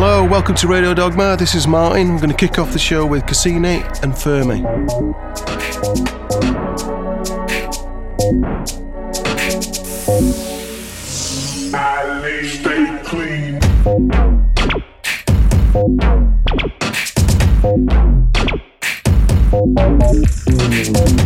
Hello, welcome to Radio Dogma. This is Martin. We're going to kick off the show with Cassini and Fermi. I stay clean. Don't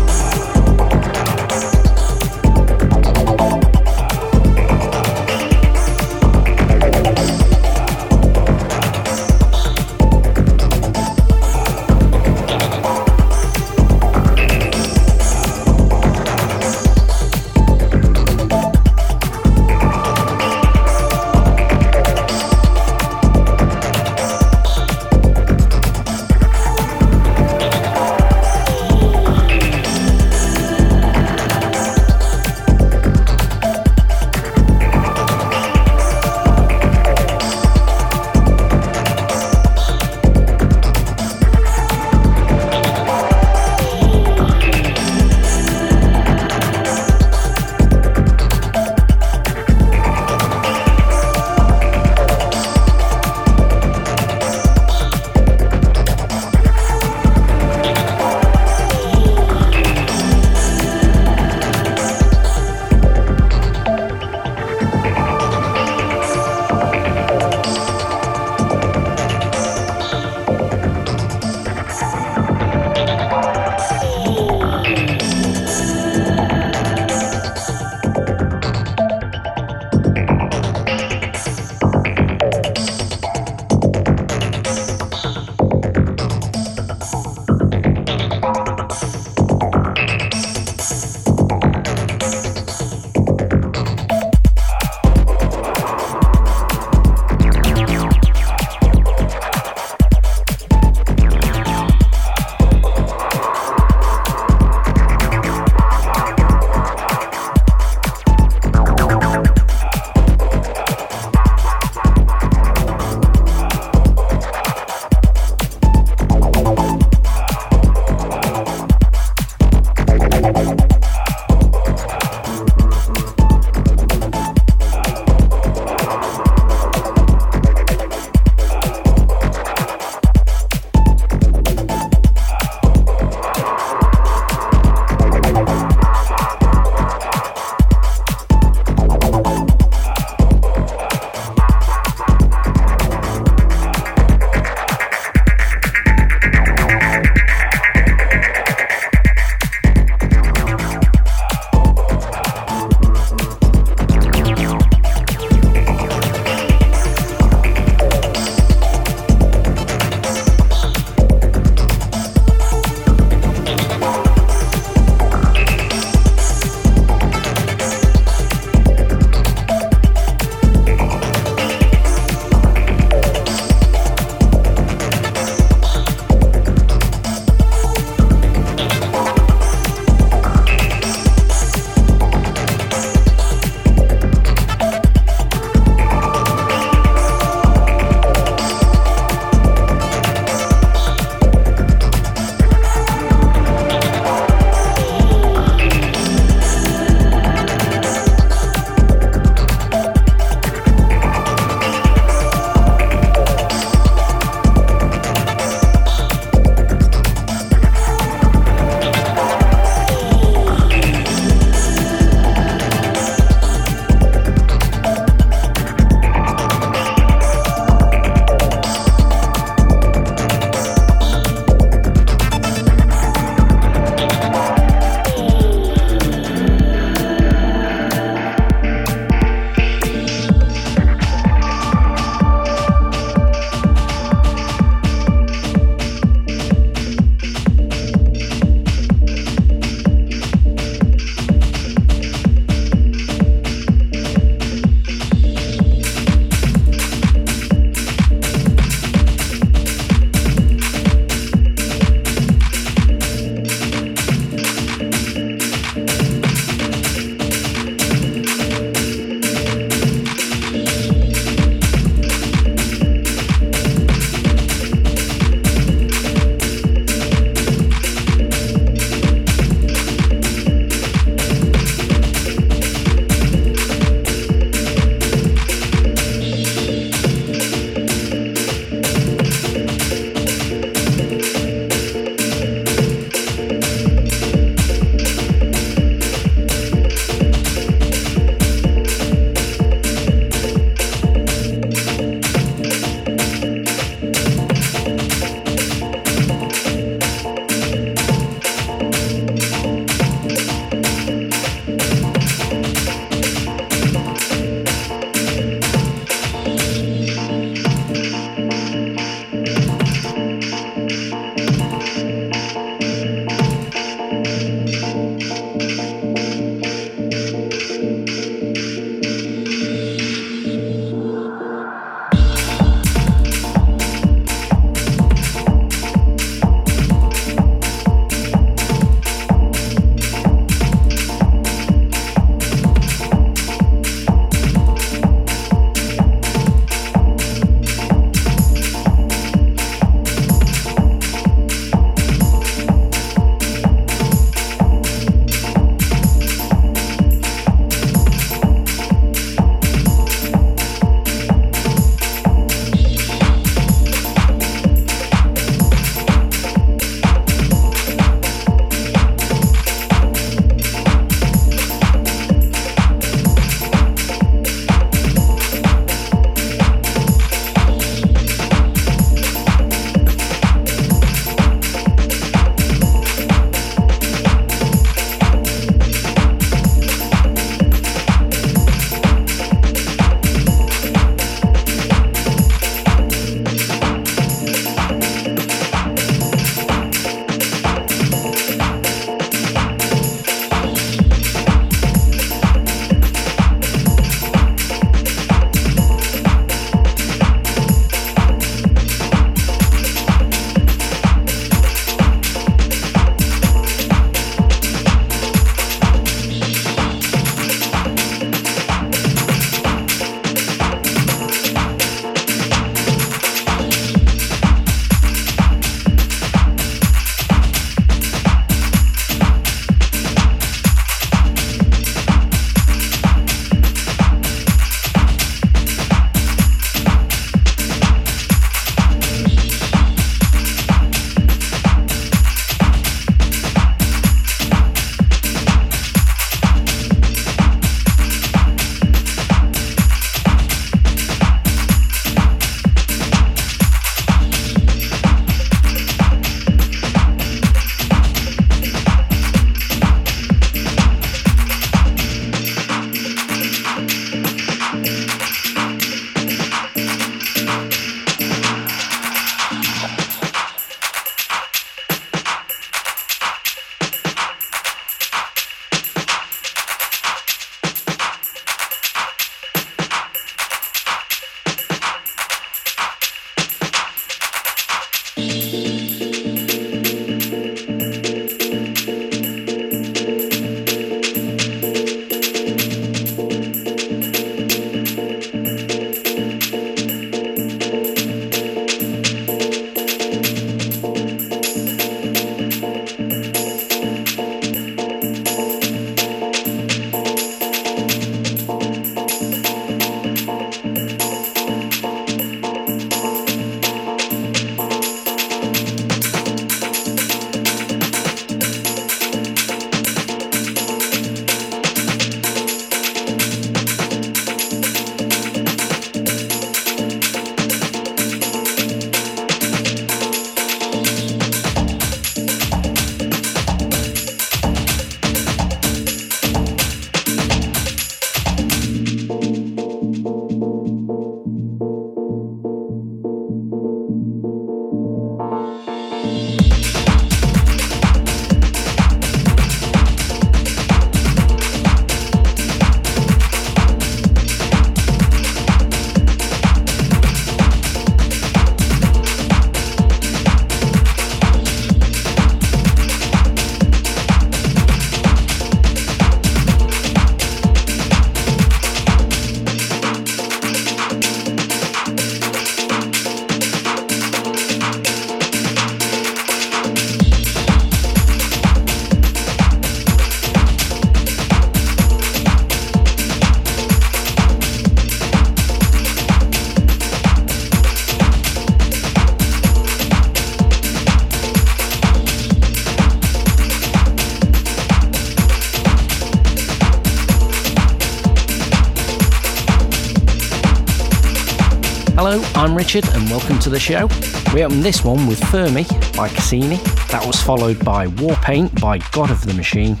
Richard and welcome to the show. We opened this one with Fermi by Cassini. That was followed by Warpaint by God of the Machine.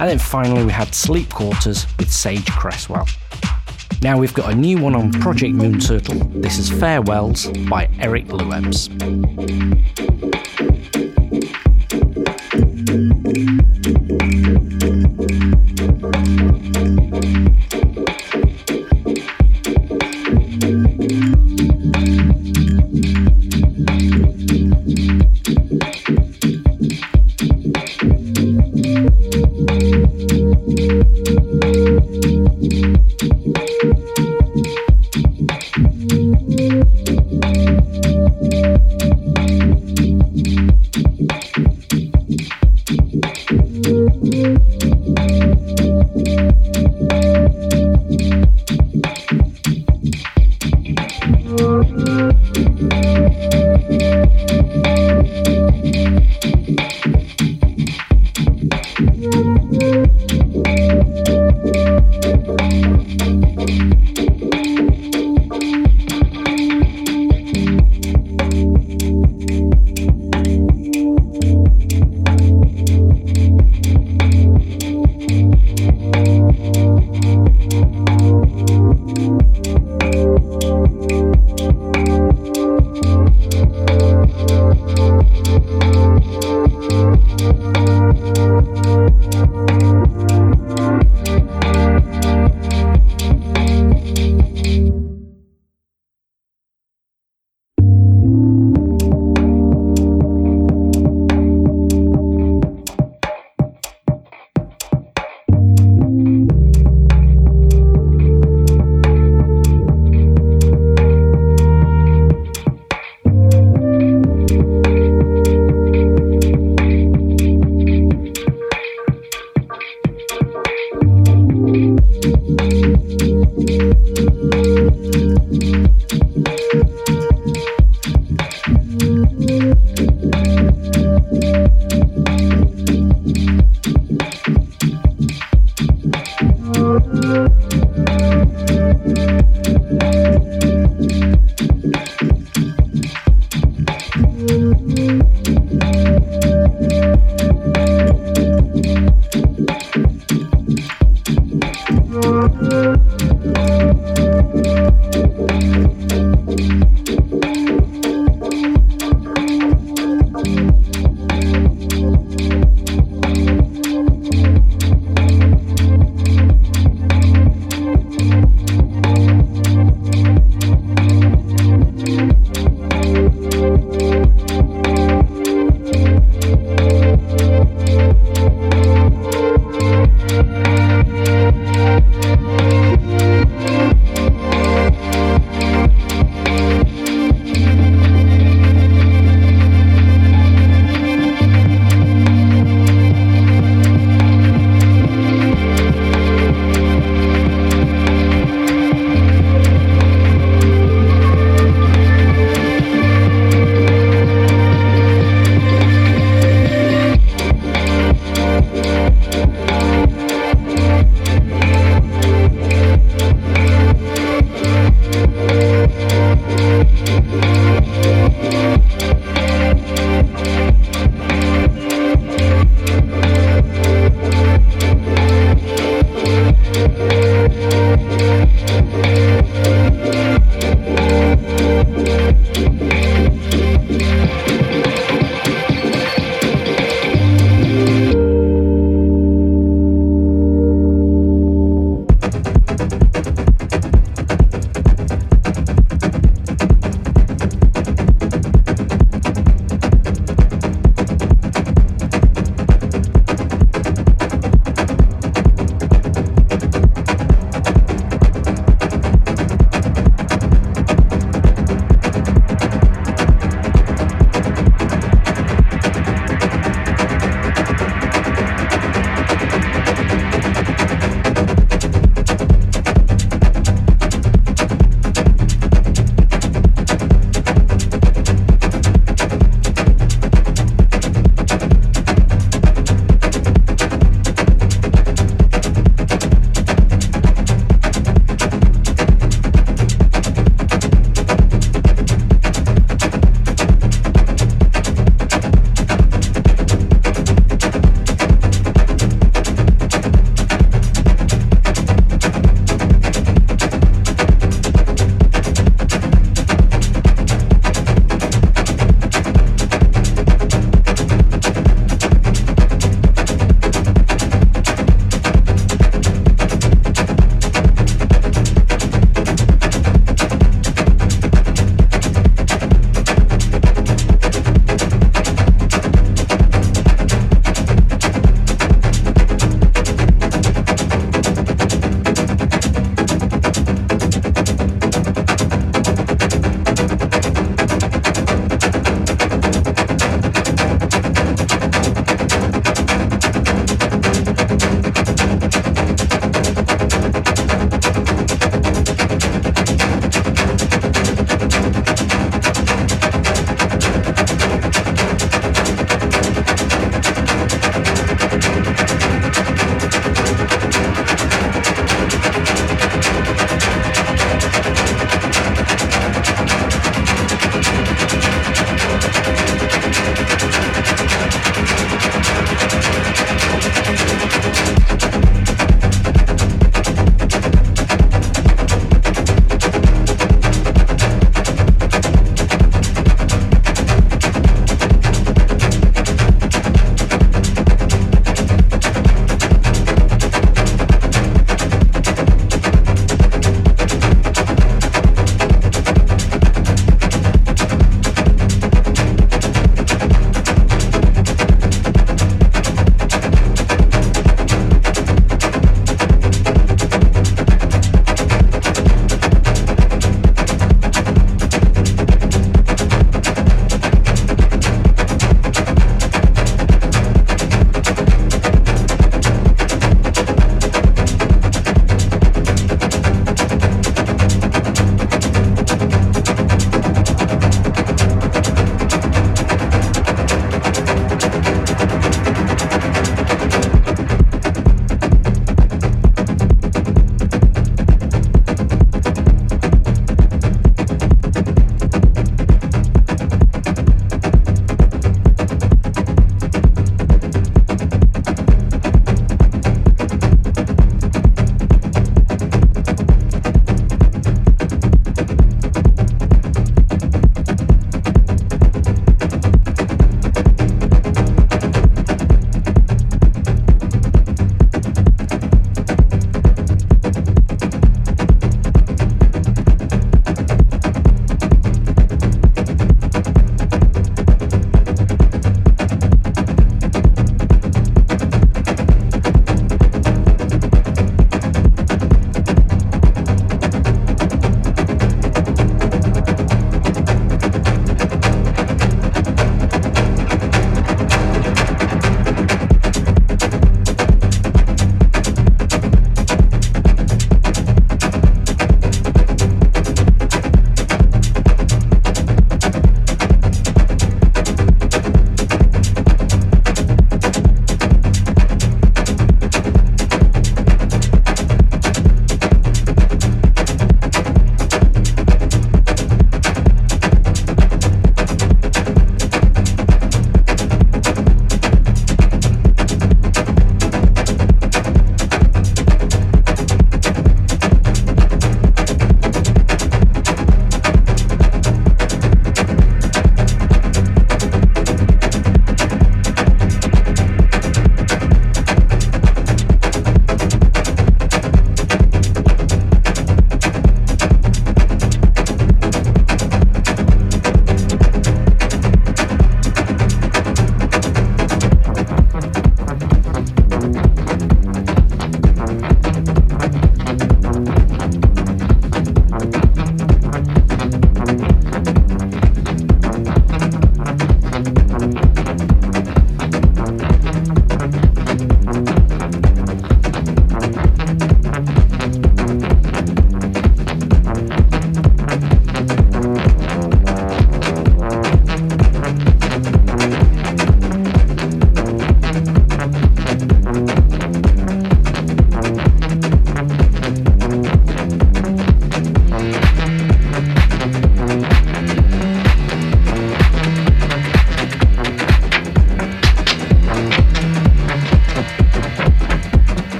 And then finally we had Sleep Quarters with Sage Cresswell. Now we've got a new one on Project Moon Turtle. This is Farewells by Eric Luebs.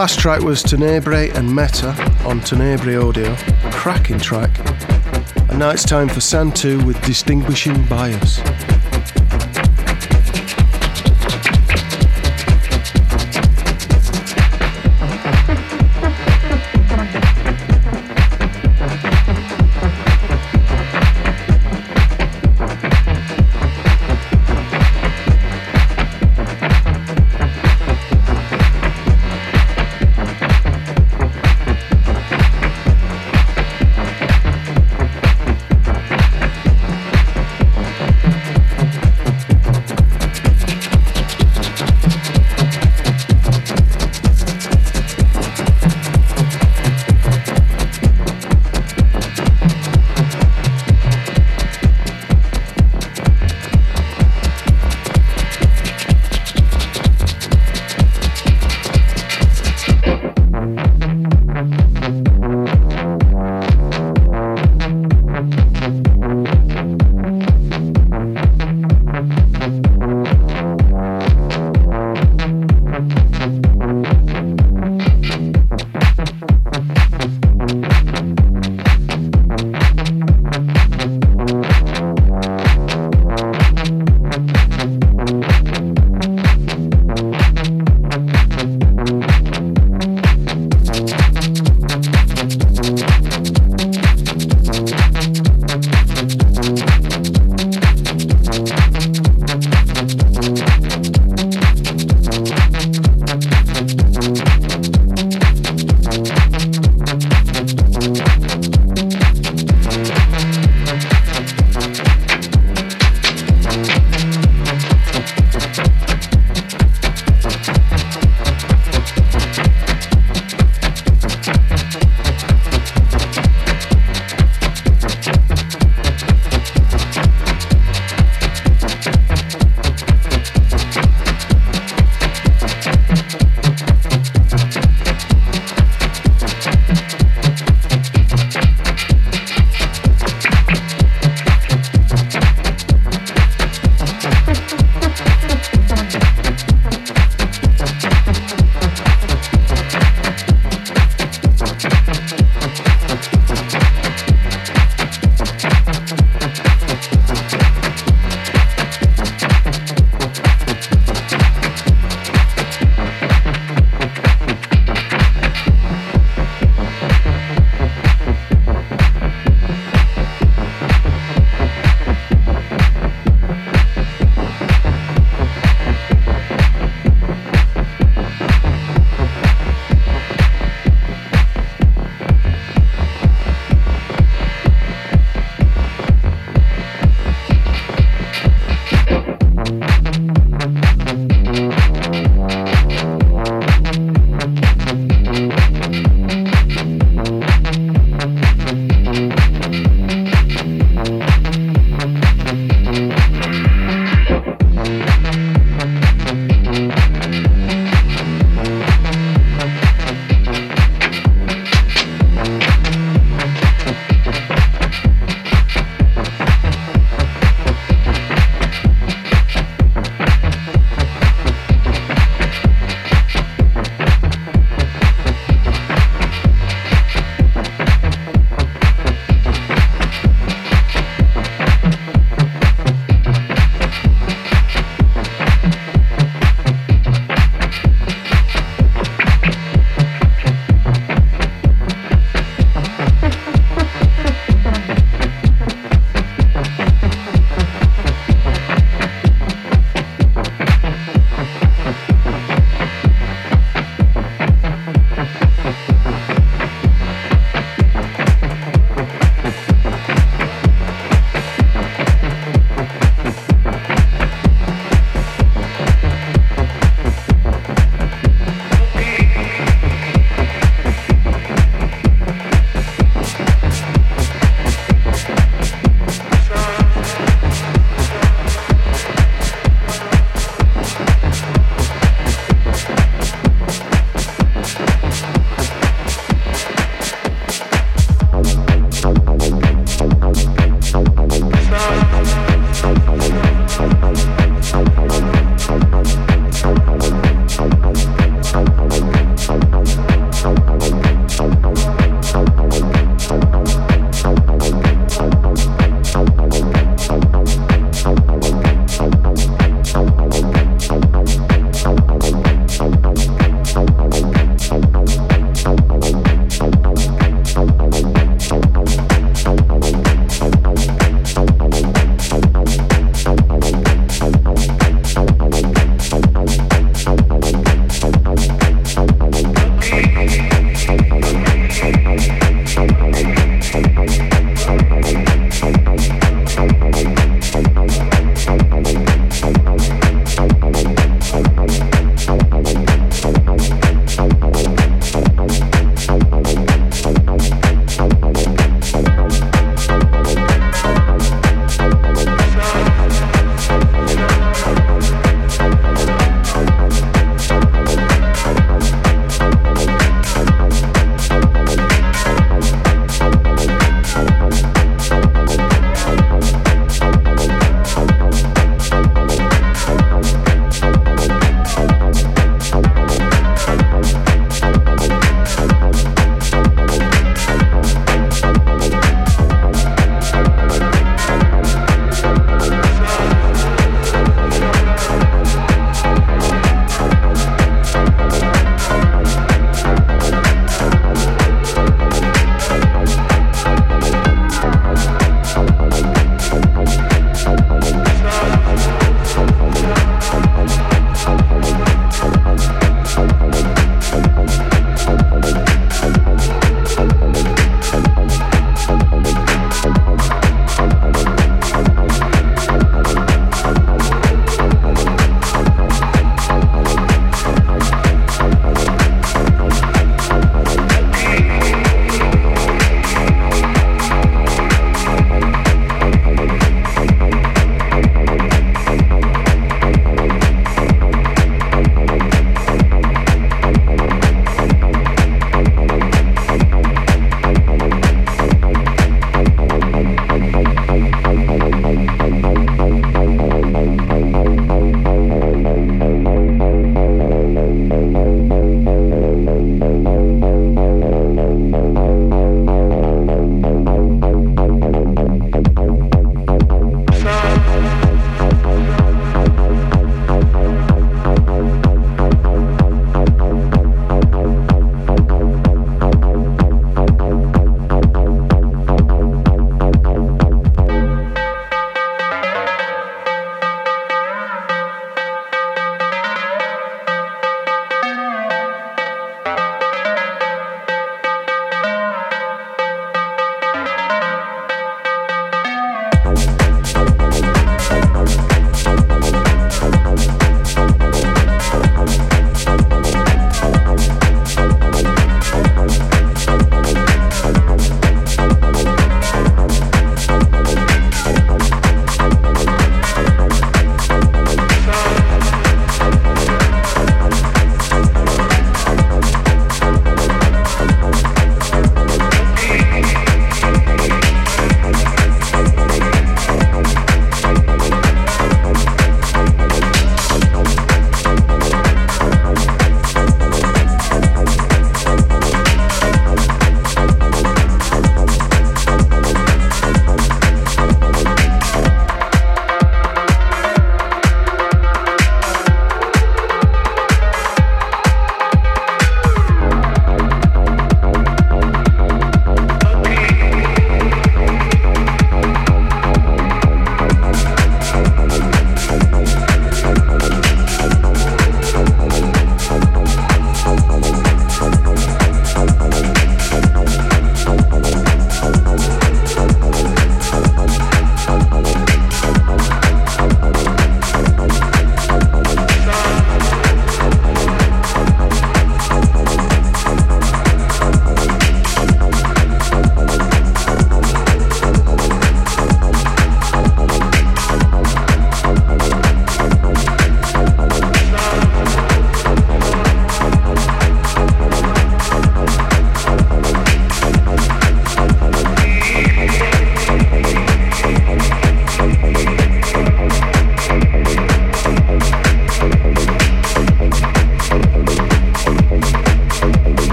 Last track was Tenebrae and Meta on Tenebrae Audio. Cracking track. And now it's time for Santu with Distinguishing Bias.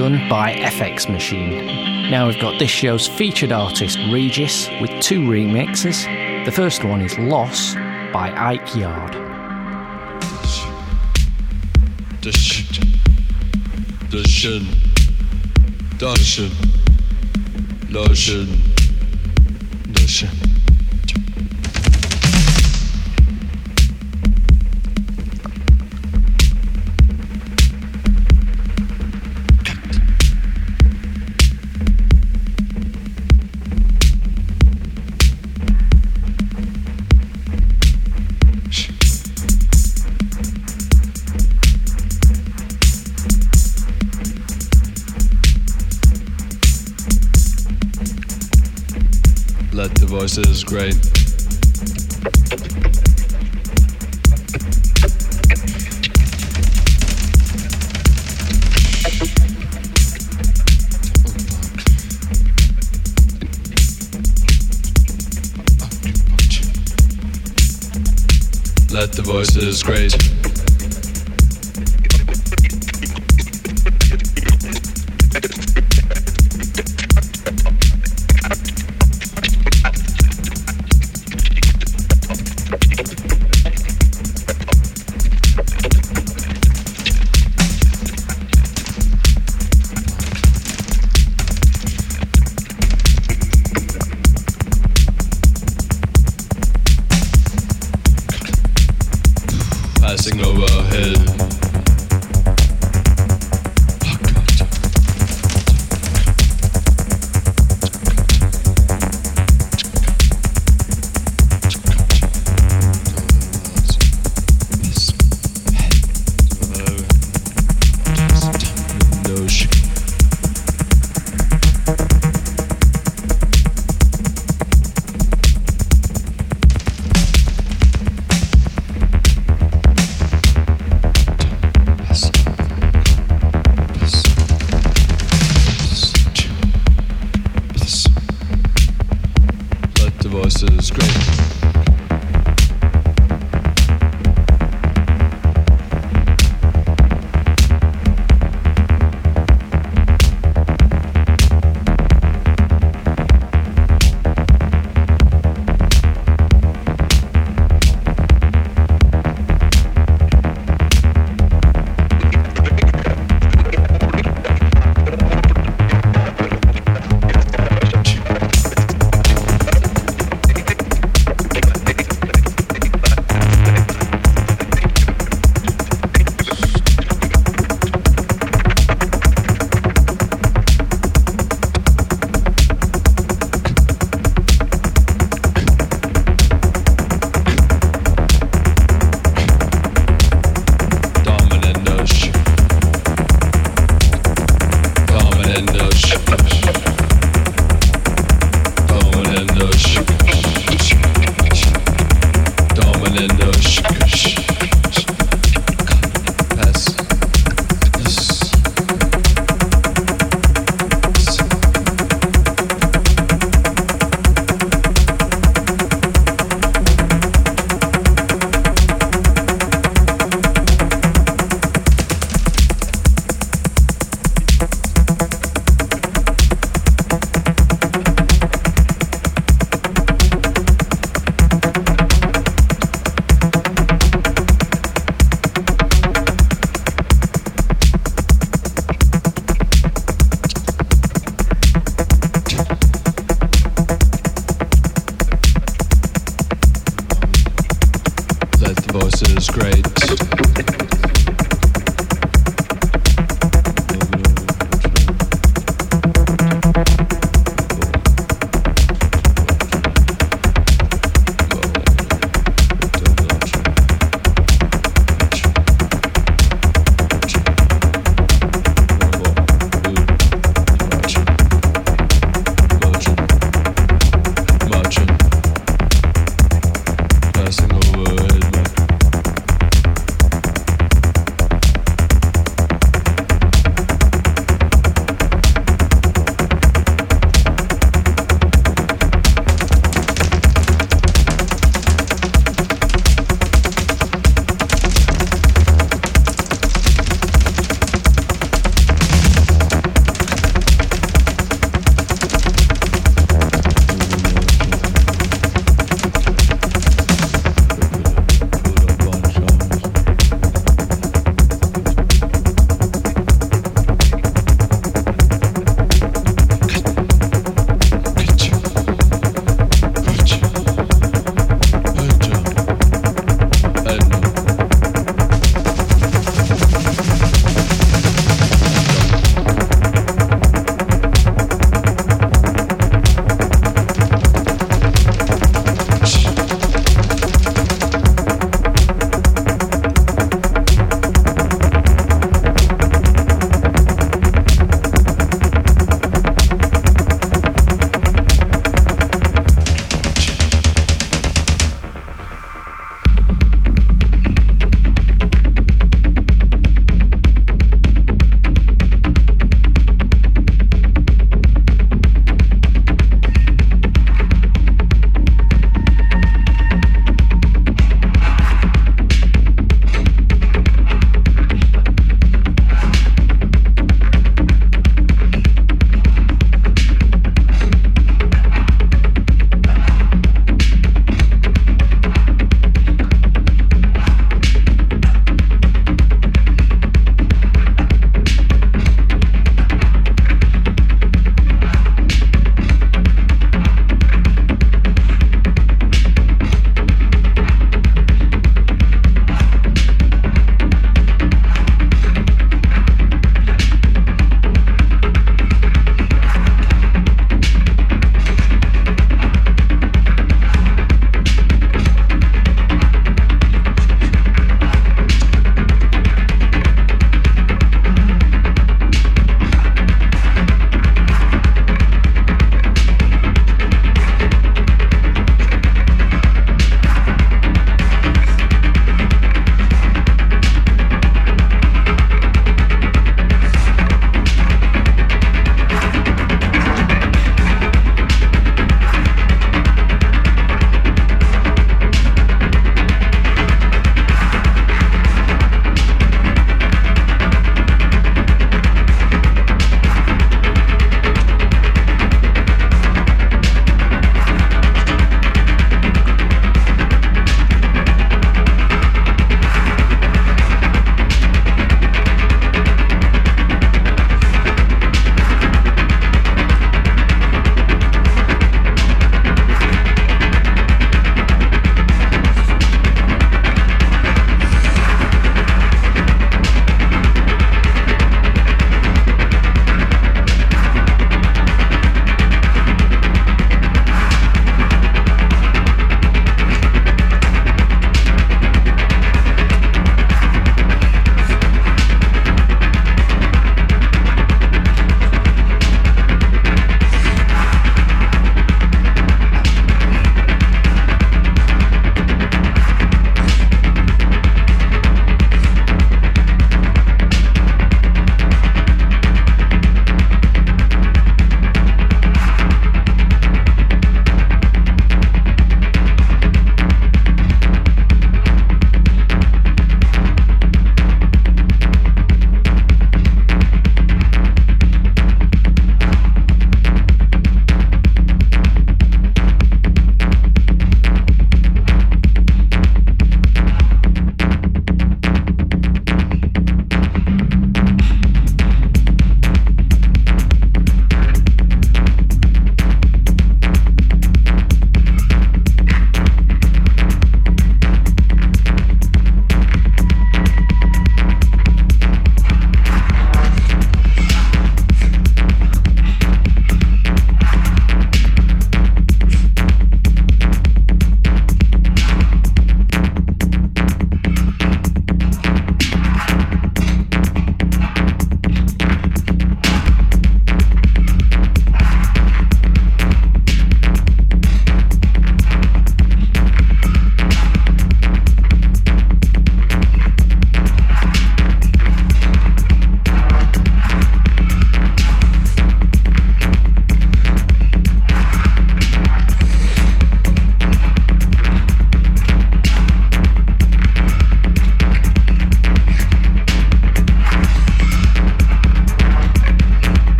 Done by FX Machine. Now we've got this show's featured artist Regis with two remixes. The first one is Loss by Ike Yard. Darshan, Darshan, Darshan. Voice is great. Let the voices great.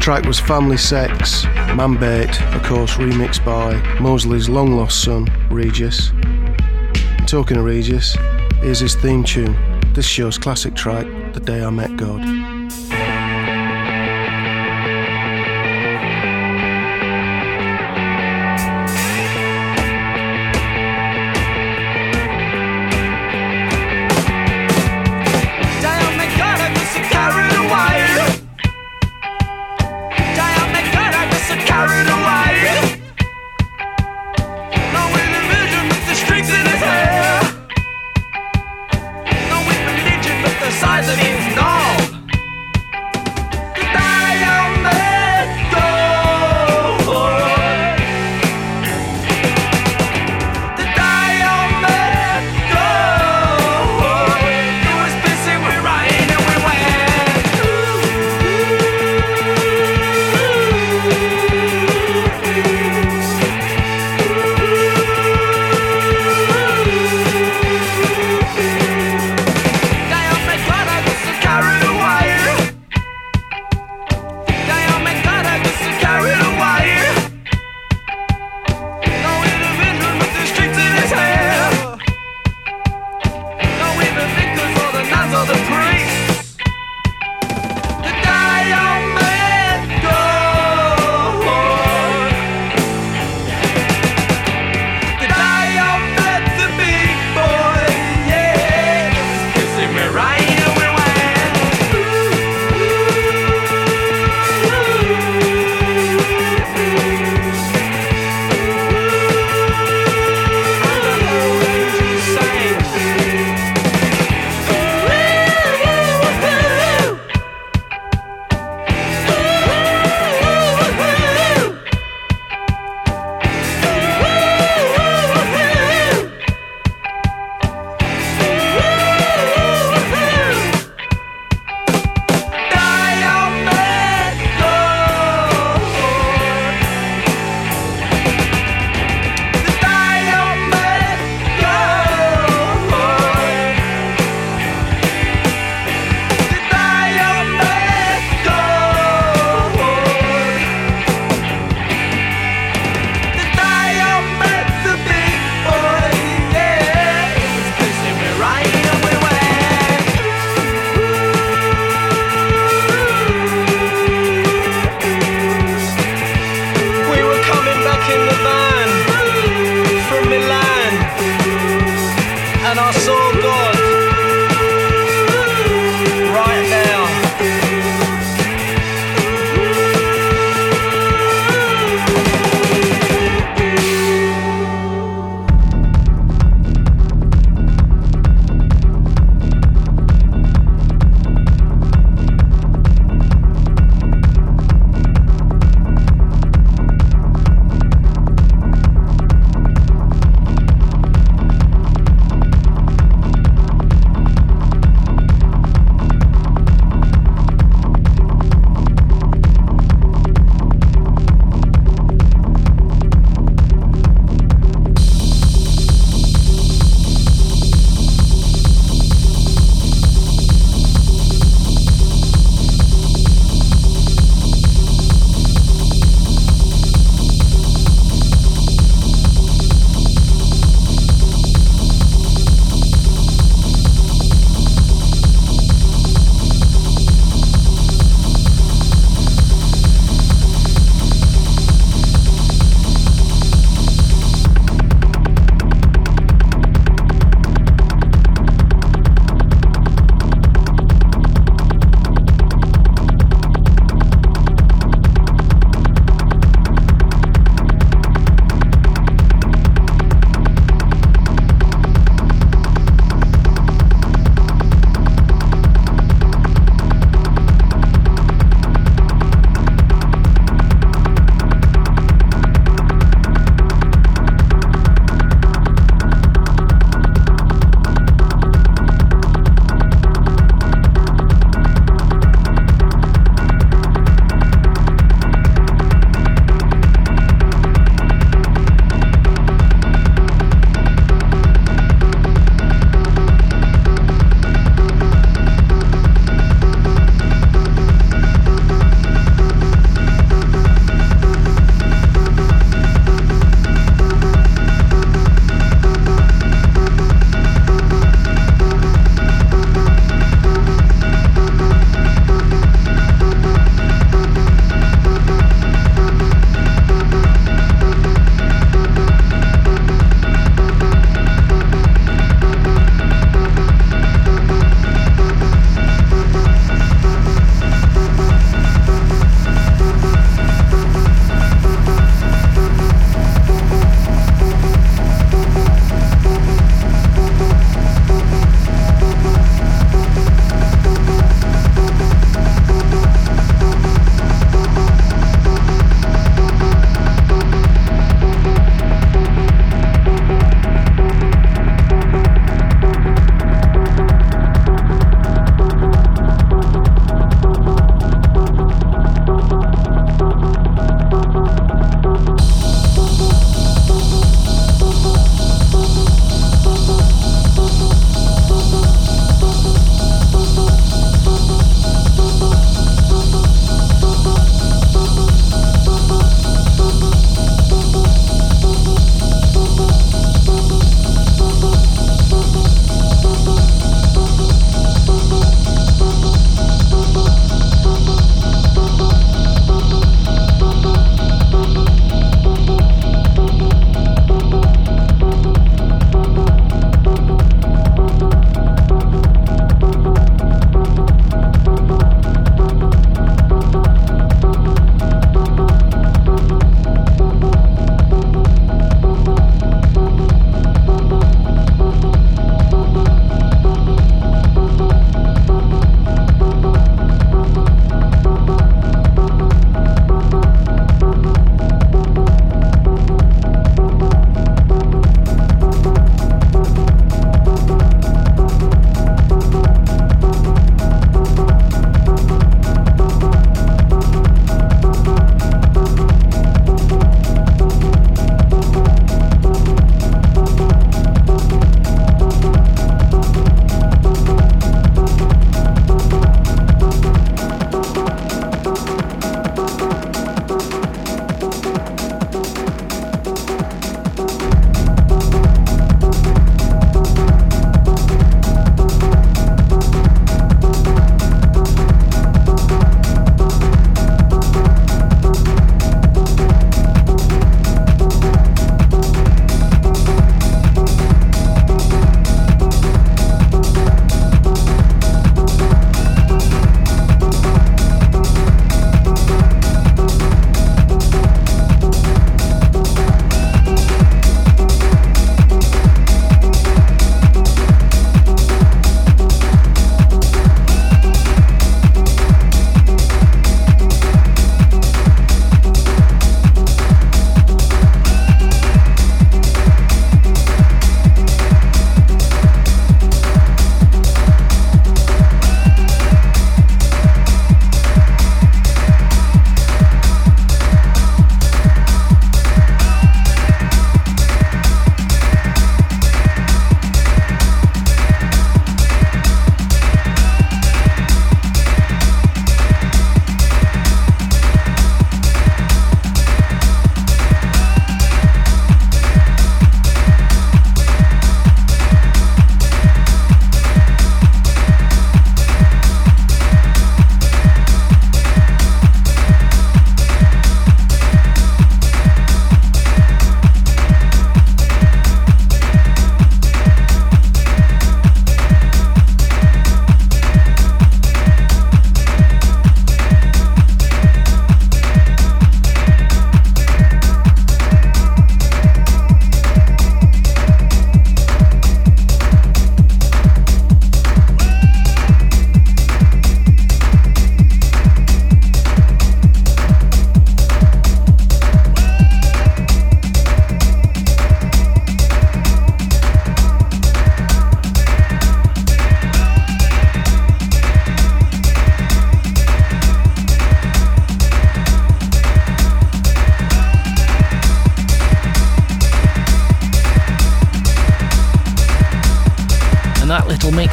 Track was Family Sex, Man Bait, of course, remixed by Mosley's long lost son, Regis. And talking of Regis, here's his theme tune, this show's classic track, The Day I Met God.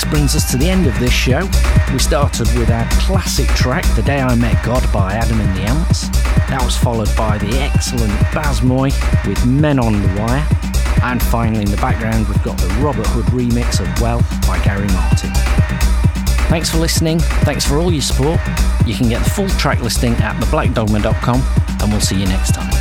Brings us to the end of this show. We started with our classic track, The Day I Met God by Adam and the Ants. That was followed by the excellent Baz Moy with Men on the Wire. And finally, in the background, we've got the Robert Hood remix of Well by Gary Martin. Thanks for listening. Thanks for all your support. You can get the full track listing at theblackdogma.com, and we'll see you next time.